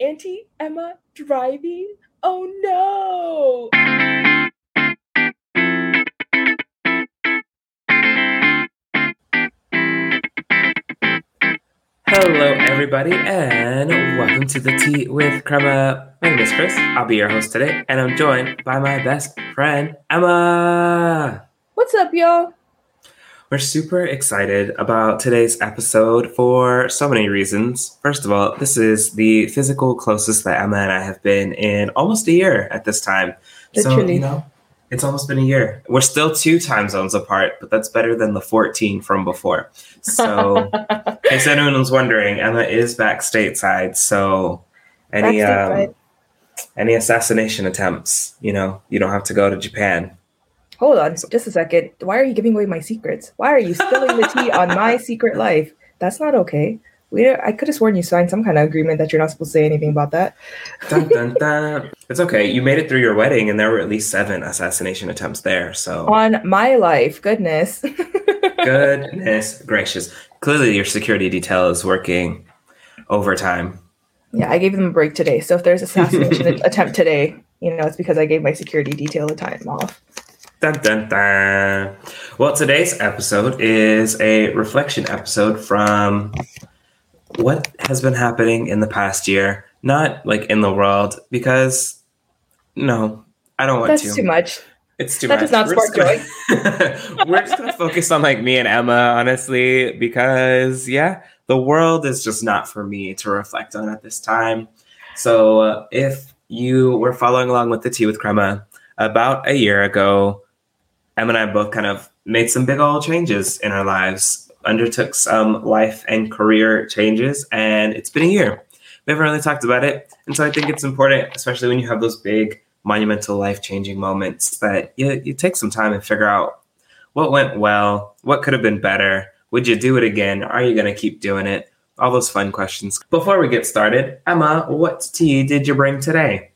Auntie Emma driving? Oh no! Hello, everybody, and welcome to the Tea with Crema. My name is Chris. I'll be your host today, and I'm joined by my best friend, Emma. What's up, y'all? We're super excited about today's episode for so many reasons. First of all, this is the physical closest that Emma and I have been in almost a year at this time. So, Literally. you know, it's almost been a year. We're still two time zones apart, but that's better than the 14 from before. So, in case anyone was wondering, Emma is back stateside. So, any um, any assassination attempts, you know, you don't have to go to Japan. Hold on, just a second. Why are you giving away my secrets? Why are you spilling the tea on my secret life? That's not okay. We, I could have sworn you signed some kind of agreement that you're not supposed to say anything about that. Dun, dun, dun. It's okay. You made it through your wedding, and there were at least seven assassination attempts there. So, On my life, goodness. goodness gracious. Clearly, your security detail is working overtime. yeah, I gave them a break today. So if there's assassination attempt today, you know, it's because I gave my security detail a time off. Dun, dun, dun. Well, today's episode is a reflection episode from what has been happening in the past year, not like in the world, because no, I don't want That's to. too much. It's too That much. That does not We're spark gonna- We're just gonna focus on like me and Emma, honestly, because yeah, the world is just not for me to reflect on at this time. So uh, if you were following along with the tea with crema, about a year ago, Emma and I both kind of made some big old changes in our lives, undertook some life and career changes, and it's been a year. We haven't really talked about it, and so I think it's important, especially when you have those big monumental life changing moments that you, you take some time and figure out what went well, what could have been better, would you do it again, are you going to keep doing it? All those fun questions. Before we get started, Emma, what tea did you bring today?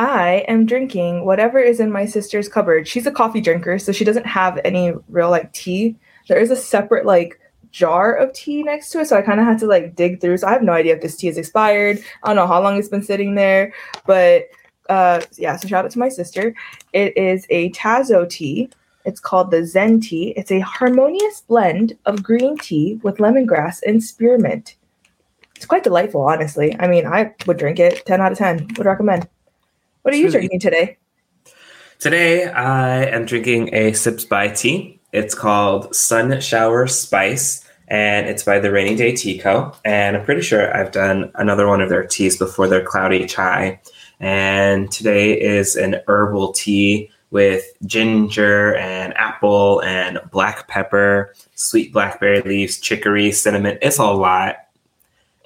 I am drinking whatever is in my sister's cupboard. She's a coffee drinker, so she doesn't have any real like tea. There is a separate like jar of tea next to it, so I kind of had to like dig through. So I have no idea if this tea is expired. I don't know how long it's been sitting there, but uh, yeah. So shout out to my sister. It is a Tazo tea. It's called the Zen tea. It's a harmonious blend of green tea with lemongrass and spearmint. It's quite delightful, honestly. I mean, I would drink it. 10 out of 10. Would recommend. What are you drinking today? Today, I am drinking a Sips by Tea. It's called Sun Shower Spice, and it's by the Rainy Day Tea Co. And I'm pretty sure I've done another one of their teas before, their Cloudy Chai. And today is an herbal tea with ginger and apple and black pepper, sweet blackberry leaves, chicory, cinnamon. It's a lot.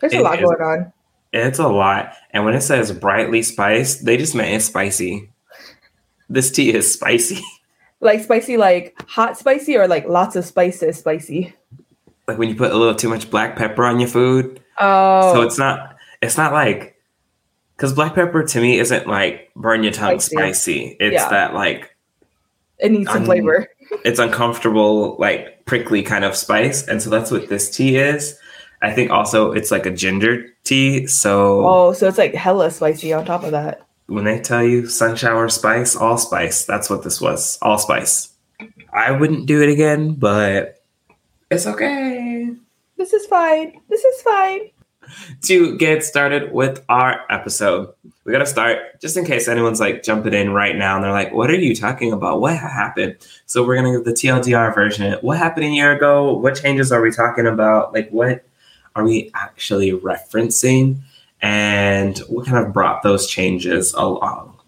There's a lot is- going on. It's a lot. And when it says brightly spiced, they just meant it's spicy. This tea is spicy. Like spicy, like hot spicy, or like lots of spices spicy. like when you put a little too much black pepper on your food. Oh, So it's not it's not like because black pepper to me isn't like burn your tongue Spicy. spicy. It's Yeah. that like it needs some um, flavor. it's uncomfortable, like prickly kind of spice. And so that's what this tea is. I think also it's like a ginger tea. So Oh, so it's like hella spicy on top of that. when they tell you sun shower spice, all spice, that's what this was. All spice. I wouldn't do it again, but it's okay. This is fine. This is fine. to get started with our episode. We got to start just in case anyone's like jumping in right now and they're like, What are you talking about? What happened? So, we're going to give the TLDR version. What happened a year ago? What changes are we talking about? Like, what are we actually referencing? And what kind of brought those changes along?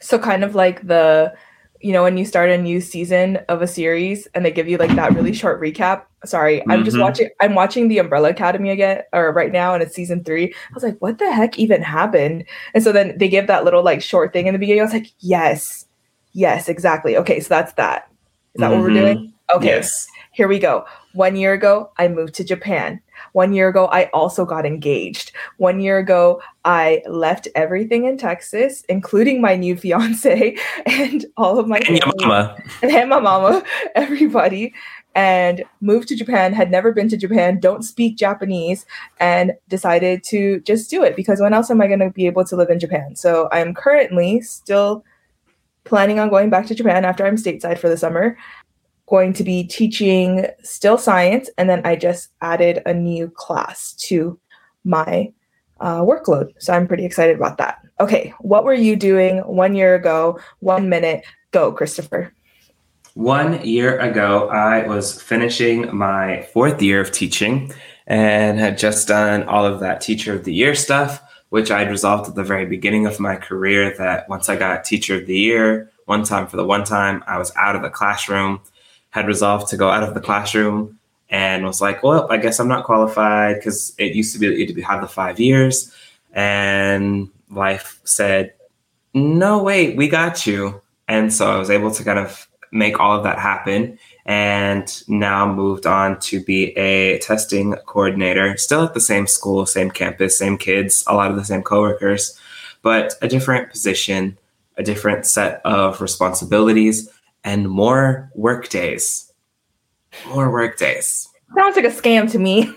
So kind of like the, you know, when you start a new season of a series and they give you like that really short recap. Sorry, I'm just Mhm. watching. I'm watching the Umbrella Academy again, or right now, and it's season three. I was like, what the heck even happened? And so then they give that little like short thing in the beginning. I was like, yes, yes, exactly. Okay, so that's that. Is that what we're Mhm. doing? Okay, Yes. Here we go. One year ago, I moved to Japan. One year ago, I also got engaged. One year ago, I left everything in Texas, including my new fiance and all of my And family mama. and my mama, everybody. and moved to Japan, had never been to Japan, don't speak Japanese, and decided to just do it because when else am I going to be able to live in Japan? So I'm currently still planning on going back to Japan after I'm stateside for the summer. Going to be teaching still science, and then I just added a new class to my uh, workload. So I'm pretty excited about that. Okay, what were you doing one year ago? One minute. Go, Christopher. One year ago, I was finishing my fourth year of teaching and had just done all of that Teacher of the Year stuff, which I'd resolved at the very beginning of my career that once I got Teacher of the Year, one time for the one time, I was out of the classroom, had resolved to go out of the classroom and was like, well, I guess I'm not qualified because it used to be that you had to have the five years. And life said, no, wait, we got you. And so I was able to kind of make all of that happen and now moved on to be a testing coordinator still at the same school same campus same kids a lot of the same coworkers but a different position a different set of responsibilities and more work days more work days sounds like a scam to me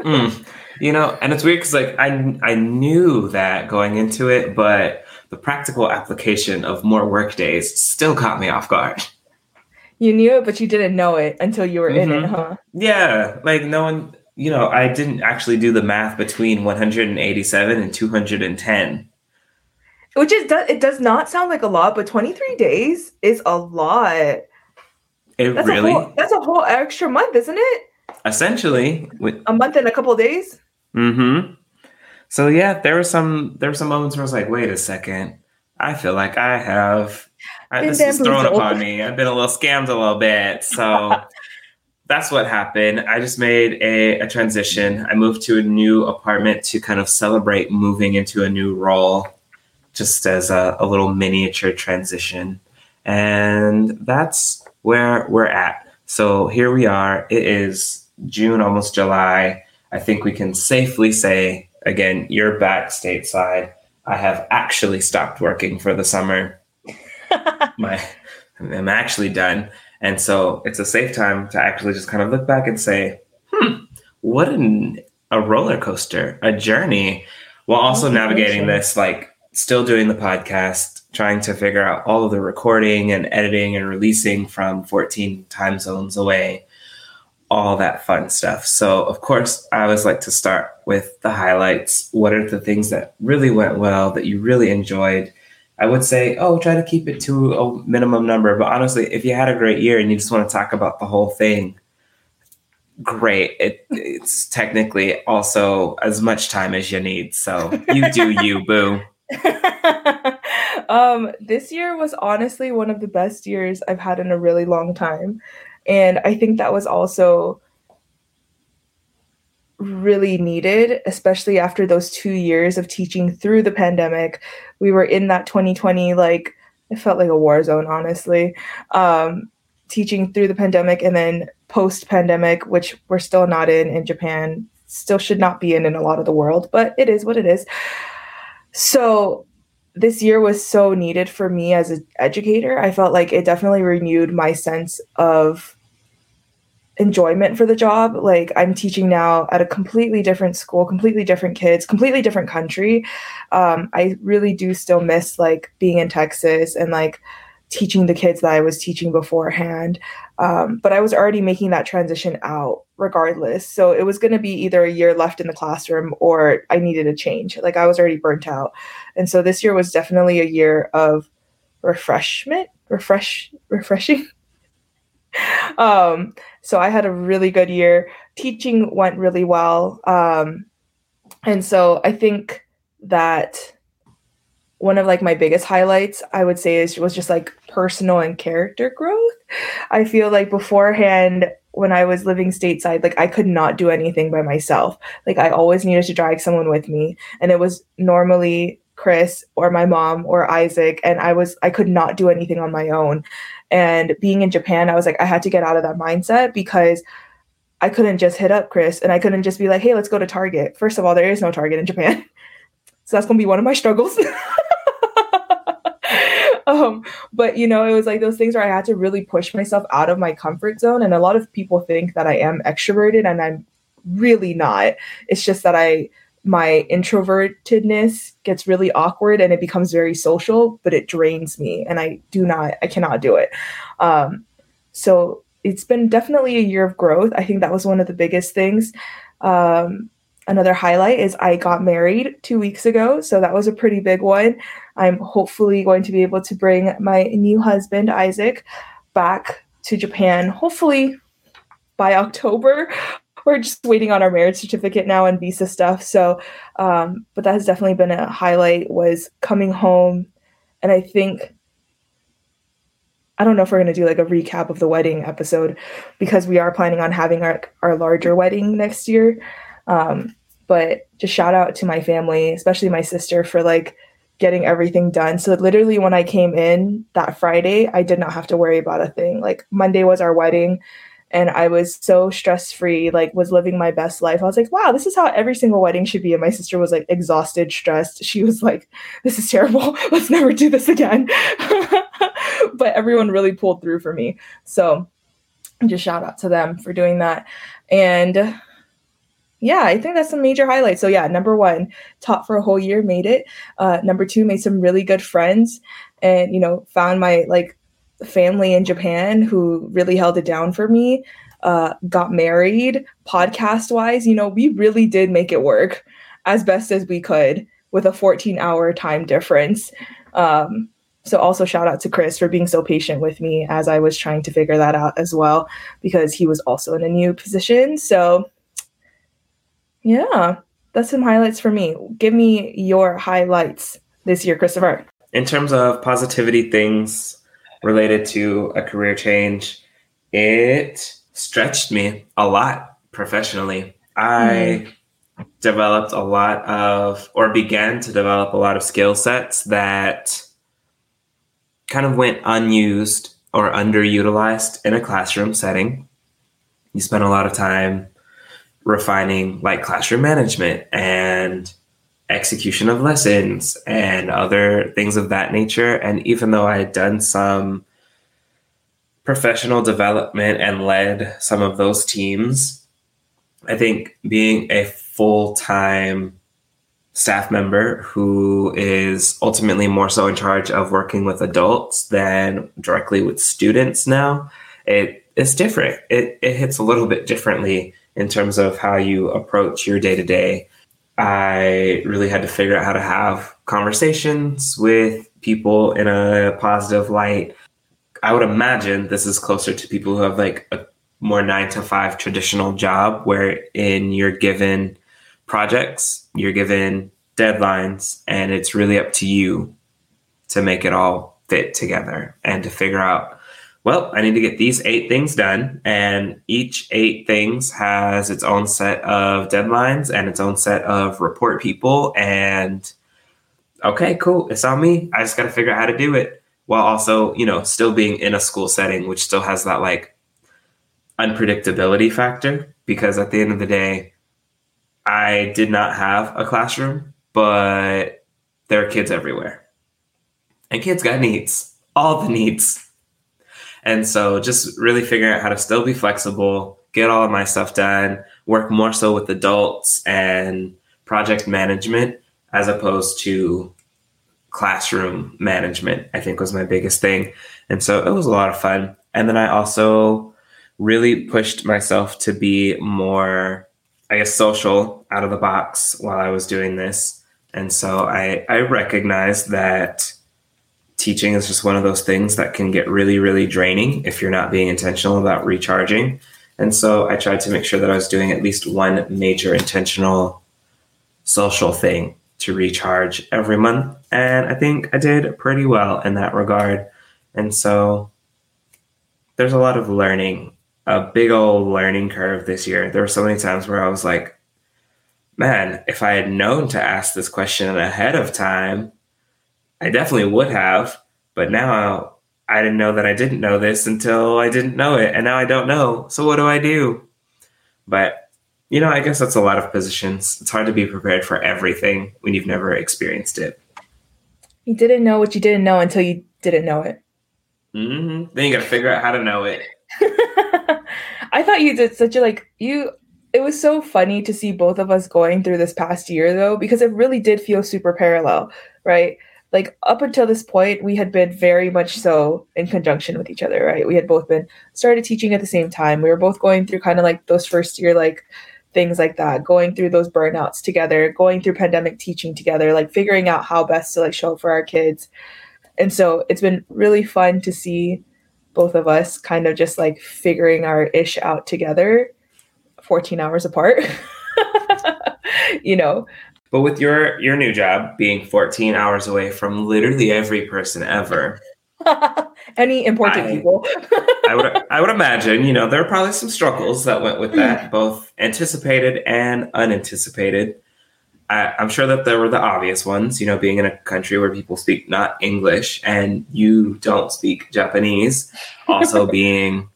mm, you know and it's weird because like I, I knew that going into it but the practical application of more work days still caught me off guard you knew it, but you didn't know it until you were mm-hmm. in it, mm-hmm. huh? Yeah, like no one, you know, I didn't actually do the math between 187 and 210. Which is it does not sound like a lot, but 23 days is a lot. It that's really a whole, that's a whole extra month, isn't it? Essentially, with, a month and a couple days. Mm-hmm. So yeah, there were some there were some moments where I was like, wait a second, I feel like I have I, this was thrown upon me. I've been a little scammed a little bit. So that's what happened. I just made a, a, transition. I moved to a new apartment to kind of celebrate moving into a new role, just as a, a little miniature transition. And that's where we're at. So here we are. It is June, almost July. I think we can safely say, again, you're back stateside. I have actually stopped working for the summer my I'm actually done. And so it's a safe time to actually just kind of look back and say, hmm, what an, a roller coaster, a journey, while also navigating this, like still doing the podcast, trying to figure out all of the recording and editing and releasing from 14 time zones away, all that fun stuff. So, of course, I always like to start with the highlights. What are the things that really went well that you really enjoyed? I would say, oh, try to keep it to a minimum number. But honestly, if you had a great year and you just want to talk about the whole thing, great. It, it's technically also as much time as you need. So you do you, boo. um, this year was honestly one of the best years I've had in a really long time. And I think that was also really needed, especially after those two years of teaching through the pandemic. We were in that 2020, like, it felt like a war zone, honestly. Um, teaching through the pandemic and then post pandemic, which we're still not in in Japan, still should not be in in a lot of the world, but it is what it is. So, this year was so needed for me as an educator. I felt like it definitely renewed my sense of enjoyment for the job. Like I'm teaching now at a completely different school, completely different kids, completely different country. Um, I really do still miss like being in Texas and like teaching the kids that I was teaching beforehand. Um, but I was already making that transition out regardless. So it was going to be either a year left in the classroom or I needed a change. Like I was already burnt out. And so this year was definitely a year of refreshment, refresh, refreshing. um, so I had a really good year. Teaching went really well. Um, and so I think that one of like my biggest highlights I would say is was just like personal and character growth. I feel like beforehand when I was living stateside, like I could not do anything by myself. Like I always needed to drag someone with me. And it was normally Chris or my mom or Isaac. And I was I could not do anything on my own. And being in Japan, I was like, I had to get out of that mindset because I couldn't just hit up Chris and I couldn't just be like, hey, let's go to Target. First of all, there is no Target in Japan. So that's going to be one of my struggles. um, but you know, it was like those things where I had to really push myself out of my comfort zone. And a lot of people think that I am extroverted, and I'm really not. It's just that I my introvertedness gets really awkward and it becomes very social, but it drains me, and I do not, I cannot do it. Um, so it's been definitely a year of growth. I think that was one of the biggest things. Um, another highlight is I got married two weeks ago. So that was a pretty big one. I'm hopefully going to be able to bring my new husband, Isaac, back to Japan, hopefully by October. We're just waiting on our marriage certificate now and visa stuff. So, um, but that has definitely been a highlight was coming home. And I think I don't know if we're going to do like a recap of the wedding episode because we are planning on having our, our larger wedding next year. Um, but just shout out to my family, especially my sister, for like getting everything done. So literally when I came in that Friday, I did not have to worry about a thing. Like Monday was our wedding and I was so stress free, like was living my best life. I was like, wow, this is how every single wedding should be. And my sister was like exhausted, stressed. She was like, this is terrible. Let's never do this again. but everyone really pulled through for me. So just shout out to them for doing that. And yeah, I think that's some major highlights. So yeah, number one, taught for a whole year, made it. Uh, number two, made some really good friends, and you know, found my like family in Japan who really held it down for me. Uh, got married. Podcast wise, you know, we really did make it work as best as we could with a 14 hour time difference. Um, so also shout out to Chris for being so patient with me as I was trying to figure that out as well, because he was also in a new position. So yeah, that's some highlights for me. Give me your highlights this year, Christopher. In terms of positivity things related to a career change, it stretched me a lot professionally. I mm. developed a lot of, or began to develop a lot of skill sets that kind of went unused or underutilized in a classroom setting. You spend a lot of time refining like classroom management and execution of lessons and other things of that nature. And even though I had done some professional development and led some of those teams, I think being a full time staff member who is ultimately more so in charge of working with adults than directly with students now, it is different. It, it hits a little bit differently in terms of how you approach your day to day. I really had to figure out how to have conversations with people in a positive light. I would imagine this is closer to people who have like a more nine to five traditional job where in you're given projects, you're given deadlines, and it's really up to you to make it all fit together and to figure out well, I need to get these eight things done. And each eight things has its own set of deadlines and its own set of report people. And okay, cool. It's on me. I just got to figure out how to do it while also, you know, still being in a school setting, which still has that like unpredictability factor. Because at the end of the day, I did not have a classroom, but there are kids everywhere. And kids got needs, all the needs and so just really figuring out how to still be flexible, get all of my stuff done, work more so with adults and project management as opposed to classroom management, I think was my biggest thing. And so it was a lot of fun. And then I also really pushed myself to be more, I guess, social out of the box while I was doing this. And so I, I recognized that teaching is just one of those things that can get really, really draining if you're not being intentional about recharging. And so I tried to make sure that I was doing at least one major intentional social thing to recharge every month. And I think I did pretty well in that regard. And so there's a lot of learning, a big old learning curve this year. There were so many times where I was like, man, if I had known to ask this question ahead of time, I definitely would have, but now I didn't know that I didn't know this until I didn't know it, and now I don't know. So what do I do? But you know, I guess that's a lot of positions. It's hard to be prepared for everything when you've never experienced it. You didn't know what you didn't know until you didn't know it. Mm-hmm. Then you got to figure out how to know it. I thought you did such a like you. It was so funny to see both of us going through this past year though, because it really did feel super parallel, right? Like up until this point, we had been very much so in conjunction with each other, right? We had both been started teaching at the same time. We were both going through kind of like those first year like things like that, going through those burnouts together, going through pandemic teaching together, like figuring out how best to like show for our kids. And so it's been really fun to see both of us kind of just like figuring our ish out together 14 hours apart. you know. But with your your new job being 14 hours away from literally every person ever. Any important I, people. I would I would imagine, you know, there are probably some struggles that went with that, both anticipated and unanticipated. I, am sure that there were the obvious ones, you know, being in a country where people speak not English and you don't speak Japanese, also being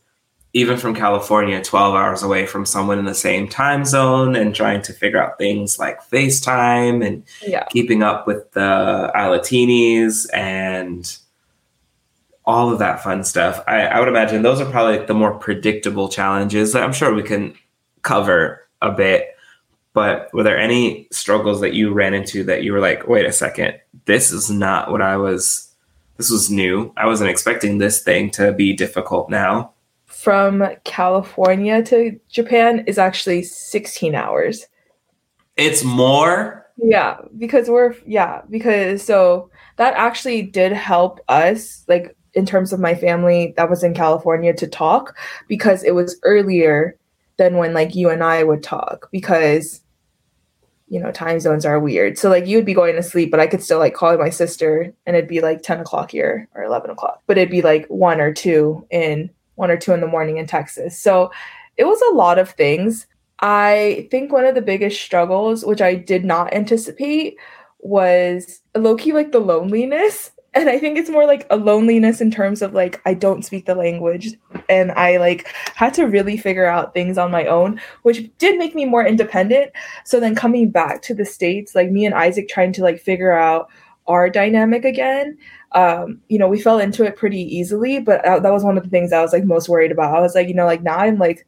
even from California, 12 hours away from someone in the same time zone and trying to figure out things like FaceTime and yeah. keeping up with the iLatinis and all of that fun stuff. I, I would imagine those are probably the more predictable challenges that I'm sure we can cover a bit. But were there any struggles that you ran into that you were like, wait a second, this is not what I was, this was new. I wasn't expecting this thing to be difficult now? From California to Japan is actually 16 hours. It's more? Yeah, because we're, yeah, because so that actually did help us. Like, in terms of my family that was in California to talk because it was earlier than when like you and I would talk because you know time zones are weird. So like you would be going to sleep, but I could still like call my sister and it'd be like ten o'clock here or eleven o'clock, but it'd be like one or two in one or two in the morning in Texas. So it was a lot of things. I think one of the biggest struggles, which I did not anticipate, was low key like the loneliness and i think it's more like a loneliness in terms of like i don't speak the language and i like had to really figure out things on my own which did make me more independent so then coming back to the states like me and isaac trying to like figure out our dynamic again um you know we fell into it pretty easily but that was one of the things i was like most worried about i was like you know like now i'm like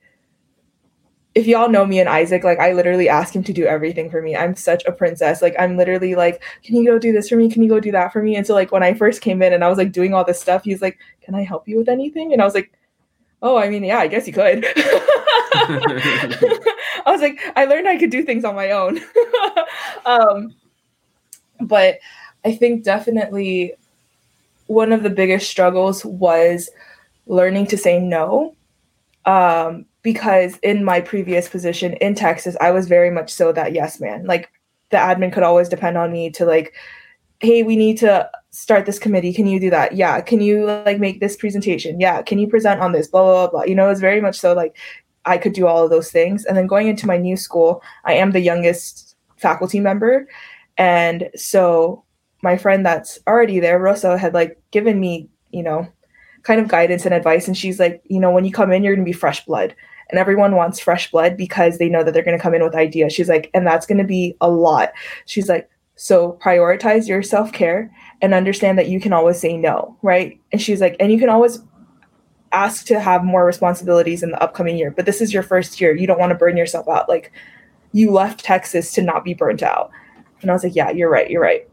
if y'all know me and Isaac, like I literally ask him to do everything for me. I'm such a princess. Like I'm literally like, can you go do this for me? Can you go do that for me? And so like when I first came in and I was like doing all this stuff, he's like, can I help you with anything? And I was like, oh, I mean, yeah, I guess you could. I was like, I learned I could do things on my own. um, but I think definitely one of the biggest struggles was learning to say no. Um, because in my previous position in Texas, I was very much so that yes man. Like the admin could always depend on me to like, hey, we need to start this committee. Can you do that? Yeah. Can you like make this presentation? Yeah. Can you present on this? Blah blah blah. blah. You know, it's very much so like I could do all of those things. And then going into my new school, I am the youngest faculty member. And so my friend that's already there, Rosa, had like given me, you know, kind of guidance and advice. And she's like, you know, when you come in, you're gonna be fresh blood and everyone wants fresh blood because they know that they're going to come in with ideas. She's like, and that's going to be a lot. She's like, so prioritize your self care and understand that you can always say no, right? And she's like, and you can always ask to have more responsibilities in the upcoming year, but this is your first year. You don't want to burn yourself out. Like, you left Texas to not be burnt out. And I was like, yeah, you're right. You're right.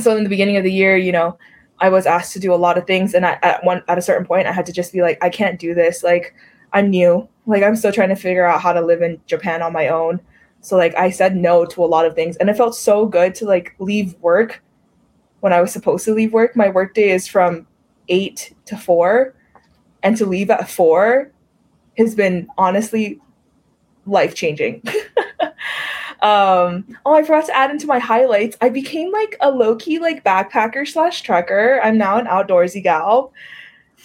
So in the beginning of the year, you know, I was asked to do a lot of things, and I, at one at a certain point, I had to just be like, I can't do this. Like, I'm new. Like I'm still trying to figure out how to live in Japan on my own. So like I said no to a lot of things and it felt so good to like leave work when I was supposed to leave work. My work day is from 8 to 4 and to leave at 4 has been honestly life changing. um oh I forgot to add into my highlights. I became like a low-key like backpacker slash trekker. I'm now an outdoorsy gal.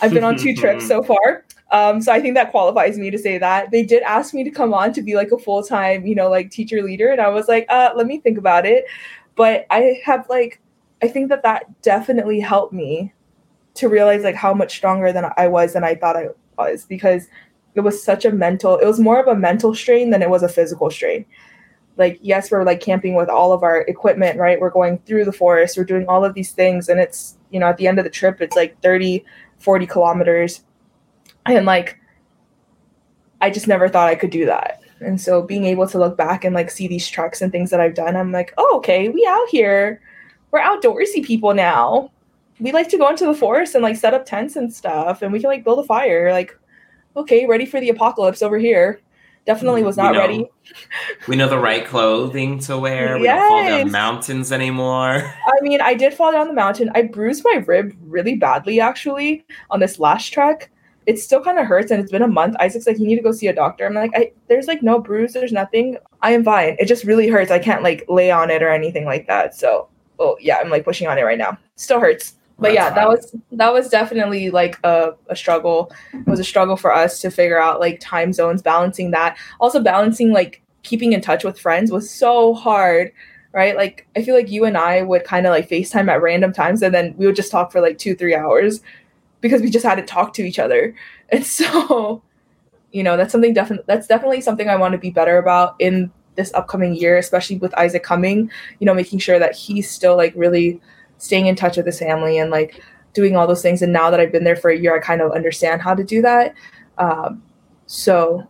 I've been on two trips so far. Um, so I think that qualifies me to say that. They did ask me to come on to be like a full time, you know, like teacher leader. And I was like, uh, let me think about it. But I have like, I think that that definitely helped me to realize like how much stronger than I was than I thought I was because it was such a mental, it was more of a mental strain than it was a physical strain. Like yes we're like camping with all of our equipment right? We're going through the forest we're doing all of these things and it's you know at the end of the trip it's like 30 40 kilometers. And like i just never thought i could do that. And so being able to look back and like see these treks and things that i've done i'm like oh okay we out here. We're outdoorsy people now. We like to go into the forest and like set up tents and stuff and we can like build a fire like okay ready for the apocalypse over here definitely was not We know- ready We know the right clothing to wear. We don't fall down mountains anymore. I mean, I did fall down the mountain. I bruised my rib really badly actually on this last trek. It still kind of hurts and it's been a month. Isaac's like, you need to go see a doctor. I'm like, I, there's like no bruise, there's nothing. I am fine. It just really hurts. I can't like lay on it or anything like that. So, oh yeah, I'm like pushing on it right now. Still hurts. But That's yeah, that was that was definitely like a, a struggle. It was a struggle for us to figure out like time zones, balancing that. Also balancing like keeping in touch with friends was so hard right? Like I feel like you and I would kind of like FaceTime at random times and then we would just talk for like two, three hours because we just had to talk to each other. And so, you know, that's something definitely that's definitely something I want to be better about in this upcoming year, especially with Isaac coming, you know, making sure that he's still like really staying in touch with his family and like doing all those things. And now that I've been there for a year, I kind of understand how to do that. Um, so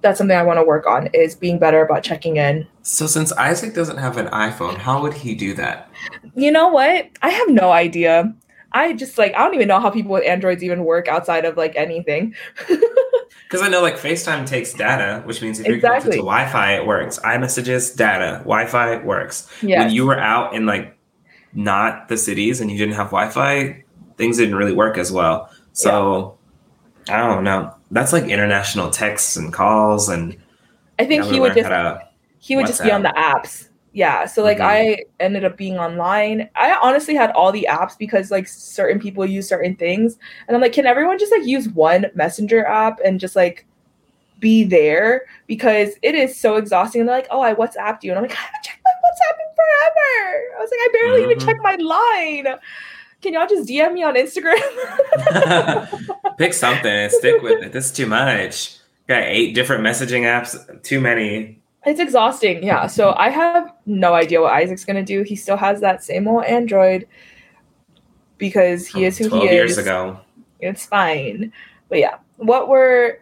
that's something I want to work on is being better about checking in So since Isaac doesn't have an iPhone, how would he do that? You know what? I have no idea. I just like I don't even know how people with Androids even work outside of like anything. Because I know like FaceTime takes data, which means if you're connected Exactly. to Wi-Fi, it works. iMessages, data. Wi-Fi works. yeah. When you were out in like not the cities and you didn't have Wi-Fi, things didn't really work as well. So I don't know. That's like international texts and calls, and I think he would just he would just be on the apps. Yeah. So like Mhm. I ended up being online. I honestly had all the apps because like certain people use certain things. And I'm like, can everyone just like use one messenger app and just like be there? Because it is so exhausting. And they're like, oh, I WhatsApped you. And I'm like, I haven't checked my WhatsApp in forever. I was like, I barely even Mhm. checked my line. Can y'all just DM me on Instagram? Pick something and stick with it. This is too much. Got eight different messaging apps. Too many. It's exhausting. Yeah. So I have no idea what Isaac's gonna do. He still has that same old Android because he is who he is. years ago. It's fine. But yeah, what were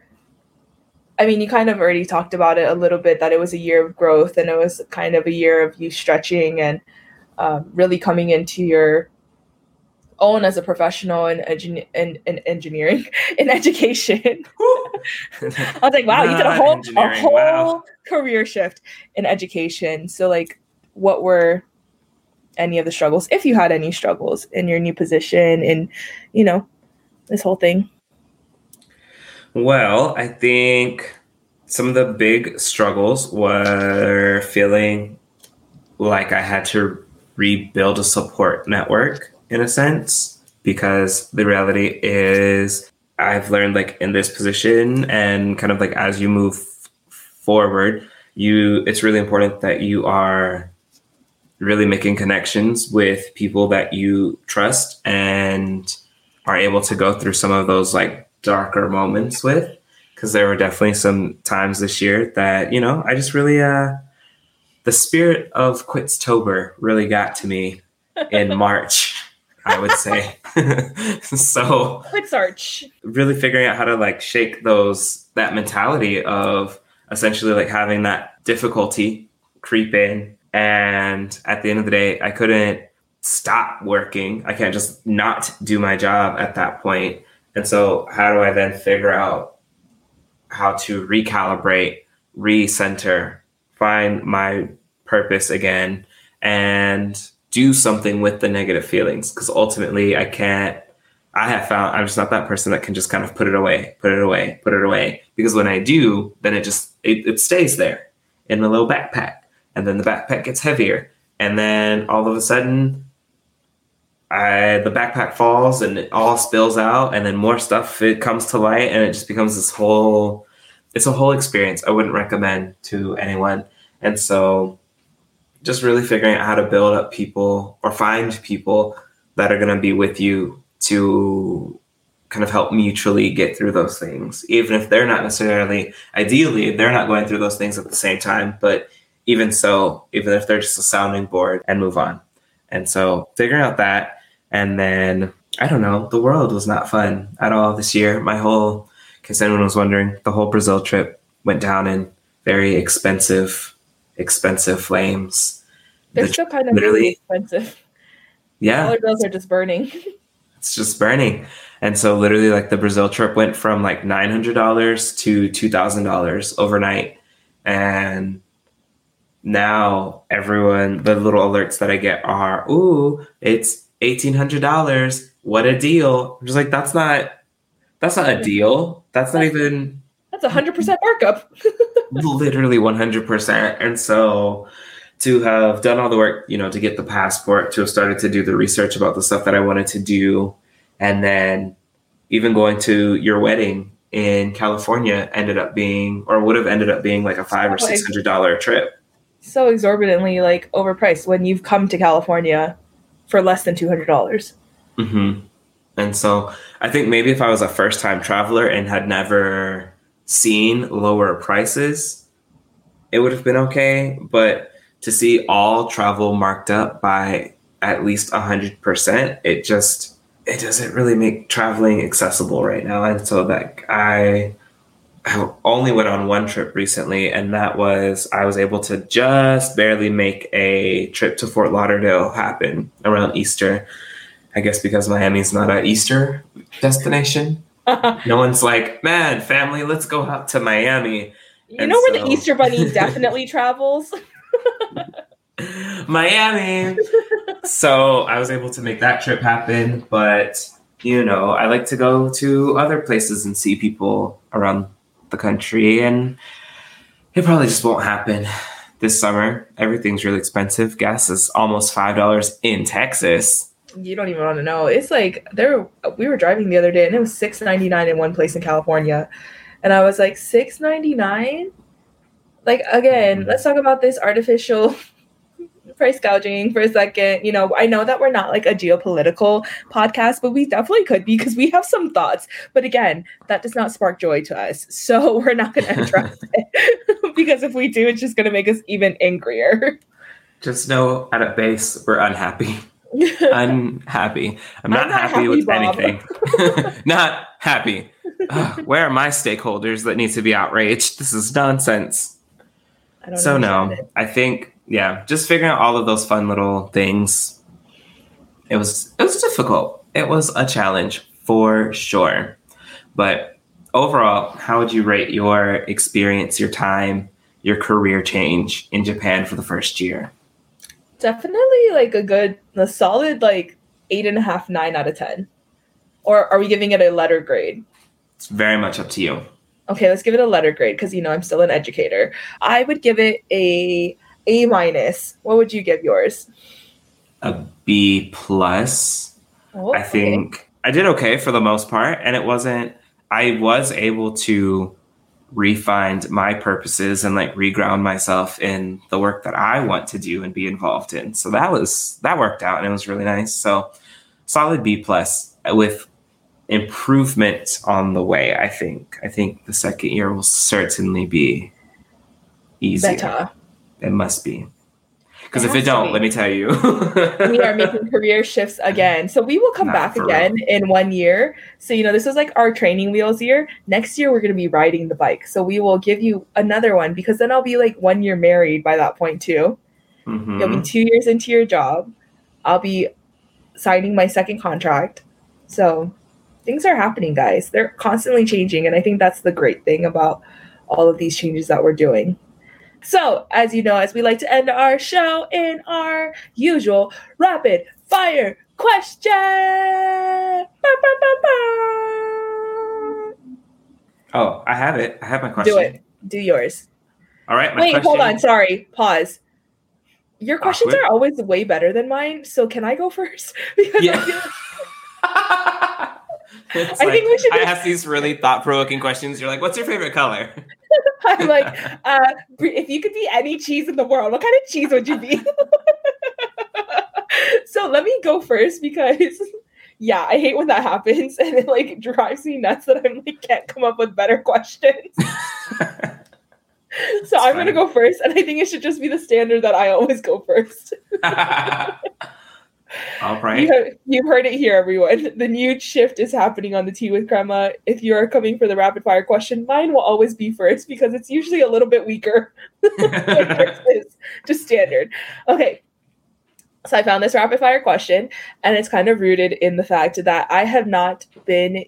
I mean, you kind of already talked about it a little bit that it was a year of growth and it was kind of a year of you stretching and um, really coming into your own as a professional in, engin- in, in engineering, in education. I was like, wow, you did a whole a whole wow. career shift in education. So like what were any of the struggles, if you had any struggles in your new position and you know, this whole thing? Well, I think some of the big struggles were feeling like I had to rebuild a support network in a sense, because the reality is I've learned like in this position and kind of like as you move forward, you it's really important that you are really making connections with people that you trust and are able to go through some of those like darker moments with because there were definitely some times this year that you know i just really uh the spirit of quitstober really got to me in march i would say. So Quick really figuring out how to like shake those that mentality of essentially like having that difficulty creep in. And at the end of the day i couldn't stop working. I can't just not do my job at that point and so how do i then figure out how to recalibrate recenter find my purpose again and do something with the negative feelings because ultimately i can't I have found I'm just not that person that can just kind of put it away, put it away, put it away. Because when I do, then it just it, it stays there in a little backpack. And then the backpack gets heavier. And then all of a sudden I the backpack falls and it all spills out and then more stuff it comes to light and it just becomes this whole it's a whole experience I wouldn't recommend to anyone. And so just really figuring out how to build up people or find people that are going to be with you to kind of help mutually get through those things even if they're not necessarily ideally they're not going through those things at the same time but even so, even if they're just a sounding board and move on. And so figuring out that, and then I don't know, the world was not fun at all this year. My whole, because anyone was wondering, the whole Brazil trip went down in very expensive, expensive flames. They're The still kind of really expensive. Yeah, Dollar bills are just burning. it's just burning. And so literally like the Brazil trip went from like $900 to $2,000 overnight. And now everyone, the little alerts that I get are, ooh, it's $1,800. What a deal. I'm just like, that's not, that's not a deal. That's not even That's a hundred percent markup. literally 100%. And so to have done all the work, you know, to get the passport, to have started to do the research about the stuff that I wanted to do, and then even going to your wedding in California ended up being, or would have ended up being like a five or six hundred dollar trip. so exorbitantly like overpriced when you've come to California for less than two hundred dollars. hmm And so I think maybe if I was a first time traveler and had never seen lower prices, it would have been okay. But to see all travel marked up by at least 100%, it just it doesn't really make traveling accessible right now. And so that I I only went on one trip recently, and that was I was able to just barely make a trip to Fort Lauderdale happen around Easter. I guess because Miami's not a Easter destination. No one's like, man, family, let's go out to Miami. You And know where so- the Easter Bunny definitely travels? Miami. so I was able to make that trip happen, but you know, I like to go to other places and see people around the country, and it probably just won't happen this summer. Everything's really expensive. Gas is almost five dollars in Texas. You don't even want to know. It's like there. We were driving the other day, and it was six ninety nine in one place in California, and I was like six ninety nine. Like again, Mhm. let's talk about this artificial price gouging for a second. You know, I know that we're not like a geopolitical podcast, but we definitely could be because we have some thoughts. But again, that does not spark joy to us, so we're not going to address it because if we do, it's just going to make us even angrier. Just know at a base we're unhappy. unhappy. I'm not, I'm not happy, happy, with Bob. anything. not happy. Ugh, where are my stakeholders that need to be outraged? This is nonsense. I don't So no, it. I think yeah, just figuring out all of those fun little things. It was it was difficult. It was a challenge for sure. But overall, how would you rate your experience, your time, your career change in Japan for the first year? Definitely like a good, a solid like eight and a half, nine out of ten. Or are we giving it a letter grade? It's very much up to you. Okay, let's give it a letter grade because you know I'm still an educator. I would give it a A minus. What would you give yours? A B plus. Oh, I think I did okay for the most part, and it wasn't. I was able to refine my purposes and like reground myself in the work that I want to do and be involved in. So that was that worked out, and it was really nice. So solid B plus with improvement on the way. I think. I think the second year will certainly be easier. Better. It must be. Because if it don't, be. let me tell you. we are making career shifts again. So we will come Not back again in one year. So, you know, this was like our training wheels year. Next year, we're going to be riding the bike. So we will give you another one because then I'll be like one year married by that point, too. Mhm. You'll be two years into your job. I'll be signing my second contract. So things are happening, guys. They're constantly changing. And I think that's the great thing about all of these changes that we're doing. So, as you know, as we like to end our show in our usual rapid fire question. Ba, ba, ba, ba. Oh, I have it. I have my question. Do it. Do yours. All right. My Wait, question. hold on. Sorry. Pause. Your questions Awkward. are always way better than mine. So can I go first? Because Yeah. I feel It's I like, think we should I ask these really thought-provoking questions. You're like, "What's your favorite color?" I'm like, uh, if you could be any cheese in the world, what kind of cheese would you be? so let me go first because, yeah, I hate when that happens and it like drives me nuts that I'm like can't come up with better questions. So I'm gonna go first, and I think it should just be the standard that I always go first. All right. You you've heard it here, everyone. The new shift is happening on the Tea with Crema. If you are coming for the rapid fire question, mine will always be first because it's usually a little bit weaker. just standard. Okay. So I found this rapid fire question, and it's kind of rooted in the fact that I have not been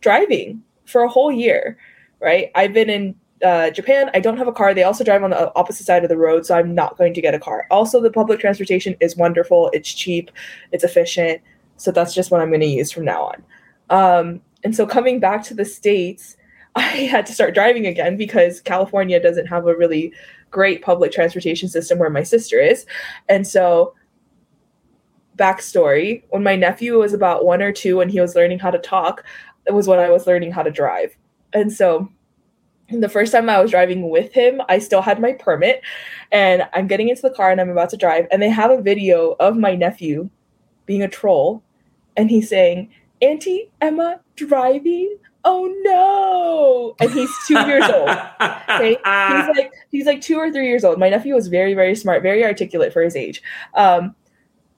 driving for a whole year, right? I've been in uh, Japan, I don't have a car. They also drive on the opposite side of the road, so I'm not going to get a car. Also, the public transportation is wonderful. It's cheap, it's efficient. So that's just what I'm going to use from now on. Um, and so coming back to the States, I had to start driving again because California doesn't have a really great public transportation system where my sister is. And so, backstory when my nephew was about one or two and he was learning how to talk, it was when I was learning how to drive. And so, the first time I was driving with him, I still had my permit and I'm getting into the car and I'm about to drive. And they have a video of my nephew being a troll and he's saying, Auntie Emma driving? Oh no. And he's two years old. Okay. He's like he's like two or three years old. My nephew was very, very smart, very articulate for his age. Um,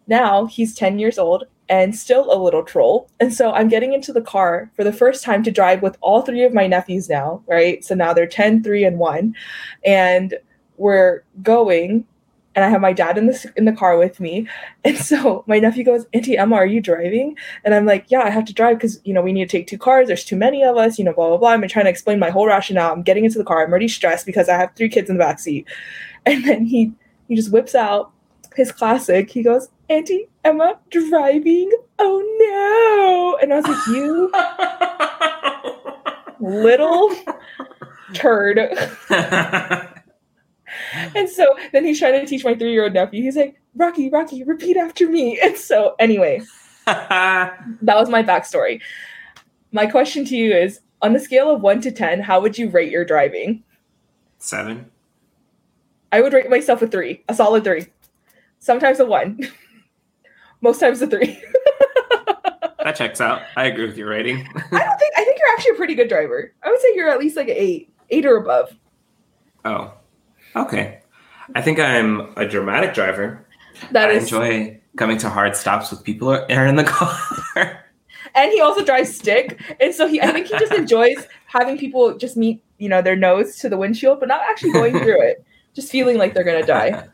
now he's 10 years old and still a little troll. And so I'm getting into the car for the first time to drive with all three of my nephews now, right? So now they're 10, 3, and 1. And we're going and I have my dad in the in the car with me. And so my nephew goes, "Auntie Emma, are you driving?" And I'm like, "Yeah, I have to drive because you know we need to take two cars. There's too many of us. You know, blah blah blah." I'm trying to explain my whole rationale. I'm getting into the car. I'm already stressed because I have three kids in the back seat. And then he he just whips out his classic. He goes, Auntie Emma driving? Oh no. And I was like, You little turd. and so then he's trying to teach my three year old nephew. He's like, Rocky, Rocky, repeat after me. And so, anyway, that was my backstory. My question to you is on the scale of one to 10, how would you rate your driving? Seven. I would rate myself a three, a solid three. Sometimes a one. Most times a three. that checks out. I agree with your rating. I don't think I think you're actually a pretty good driver. I would say you're at least like an eight, eight or above. Oh, okay. I think I'm a dramatic driver. That I is, enjoy coming to hard stops with people are in the car. and he also drives stick, and so he I think he just enjoys having people just meet you know their nose to the windshield, but not actually going through it, just feeling like they're gonna die.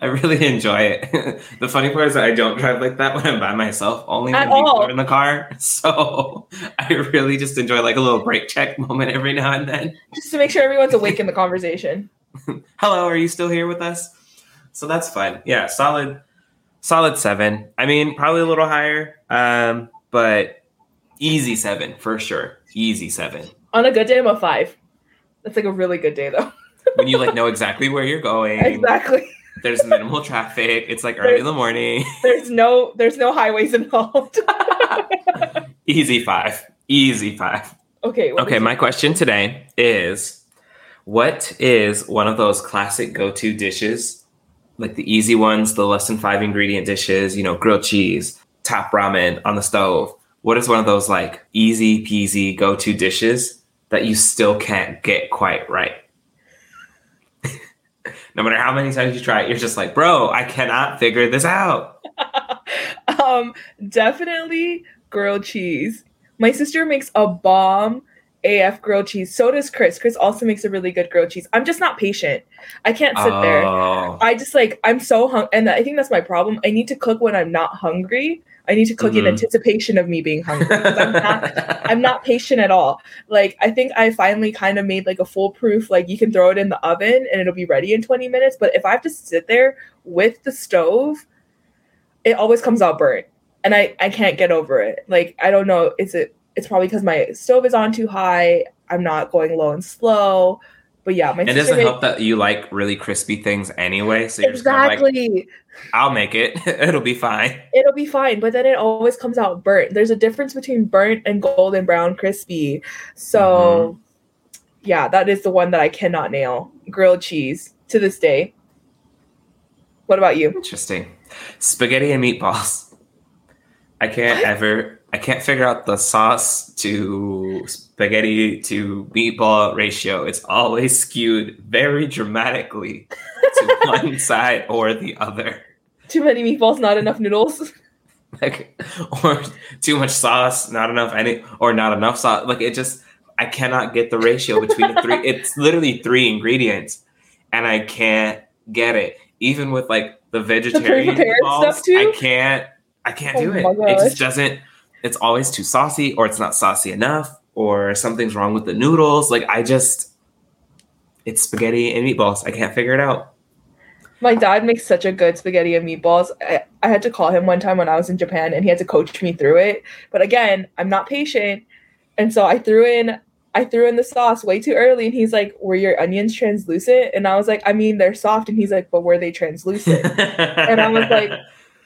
I really enjoy it. the funny part is that I don't drive like that when I'm by myself, only when people are in the car. So I really just enjoy like a little brake check moment every now and then. Just to make sure everyone's awake in the conversation. Hello, are you still here with us? So that's fun. Yeah, solid, solid seven. I mean, probably a little higher, um, but easy seven for sure. Easy seven. On a good day, I'm a five. That's like a really good day though. When you like know exactly where you're going, exactly. There's minimal traffic. It's like early in the morning. There's no there's no highways involved. Easy five. Easy five. okay. Okay, my question today is what is one of those classic go-to dishes? Like the easy ones, the less than five ingredient dishes, you know, grilled cheese, top ramen on the stove. What is one of those like easy peasy go-to dishes that you still can't get quite right? No matter how many times you try it, you're just like, bro, I cannot figure this out. um, definitely grilled cheese. My sister makes a bomb AF grilled cheese. So does Chris. Chris also makes a really good grilled cheese. I'm just not patient. I can't sit there. Oh. I just like I'm so hung, and I think that's my problem. I need to cook when I'm not hungry. I need to cook in Mhm. anticipation of me being hungry. I'm not. I'm not patient at all. Like I think I finally kind of made like a foolproof. Like you can throw it in the oven and it'll be ready in 20 minutes. But if I have to sit there with the stove, it always comes out burnt, and I I can't get over it. Like I don't know. Is it? It's probably because my stove is on too high. I'm not going low and slow. But yeah, my It doesn't made- help that you like really crispy things anyway. So you're just kind of like, exactly. I'll make it. It'll be fine. It'll be fine, but then it always comes out burnt. There's a difference between burnt and golden brown crispy. So, mm-hmm. yeah, that is the one that I cannot nail. Grilled cheese to this day. What about you? Interesting. Spaghetti and meatballs. I can't What? ever. I can't figure out the sauce to spaghetti to meatball ratio. It's always skewed very dramatically to one side or the other. Too many meatballs, not enough noodles. Like, or too much sauce, not enough any, or not enough sauce. Like it just, I cannot get the ratio between the three. It's literally three ingredients, and I can't get it. Even with like the vegetarian pre-prepared meatballs, stuff, too? I can't. I can't Oh do it. my It just doesn't. It's always too saucy, or it's not saucy enough, or something's wrong with the noodles. Like I just, it's spaghetti and meatballs. I can't figure it out. My dad makes such a good spaghetti and meatballs. I, I had to call him one time when I was in Japan and he had to coach me through it. But again, I'm not patient. And so I threw in I threw in the sauce way too early and he's like, Were your onions translucent? And I was like, I mean they're soft and he's like, But were they translucent? and I was like,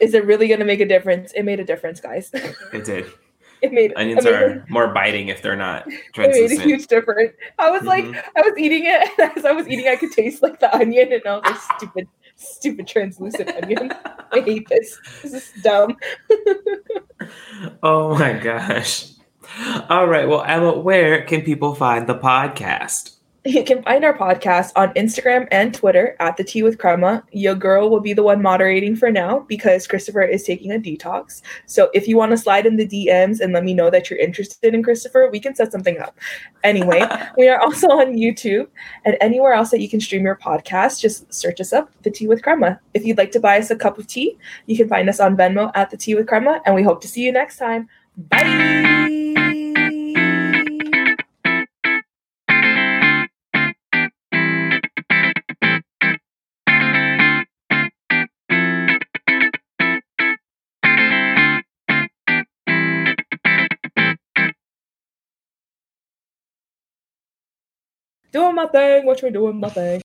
Is it really gonna make a difference? It made a difference, guys. it did. it made Onions are more biting if they're not it made a translucent. huge difference. I was like, Mhm. I was eating it, and as I was eating, I could taste like the onion, and I was like, stupid, stupid translucent onion. I hate this. This is dumb. oh my gosh. All right. Well, Emma, where can people find the podcast? You can find our podcast on Instagram and Twitter at the Tea with Crema. Your girl will be the one moderating for now because Christopher is taking a detox. So if you want to slide in the DMs and let me know that you're interested in Christopher, we can set something up. Anyway, we are also on YouTube and anywhere else that you can stream your podcast. Just search us up, The Tea with Crema. If you'd like to buy us a cup of tea, you can find us on Venmo at The Tea with Crema, and we hope to see you next time. Bye. Doing my thing. Watch me doing my thing.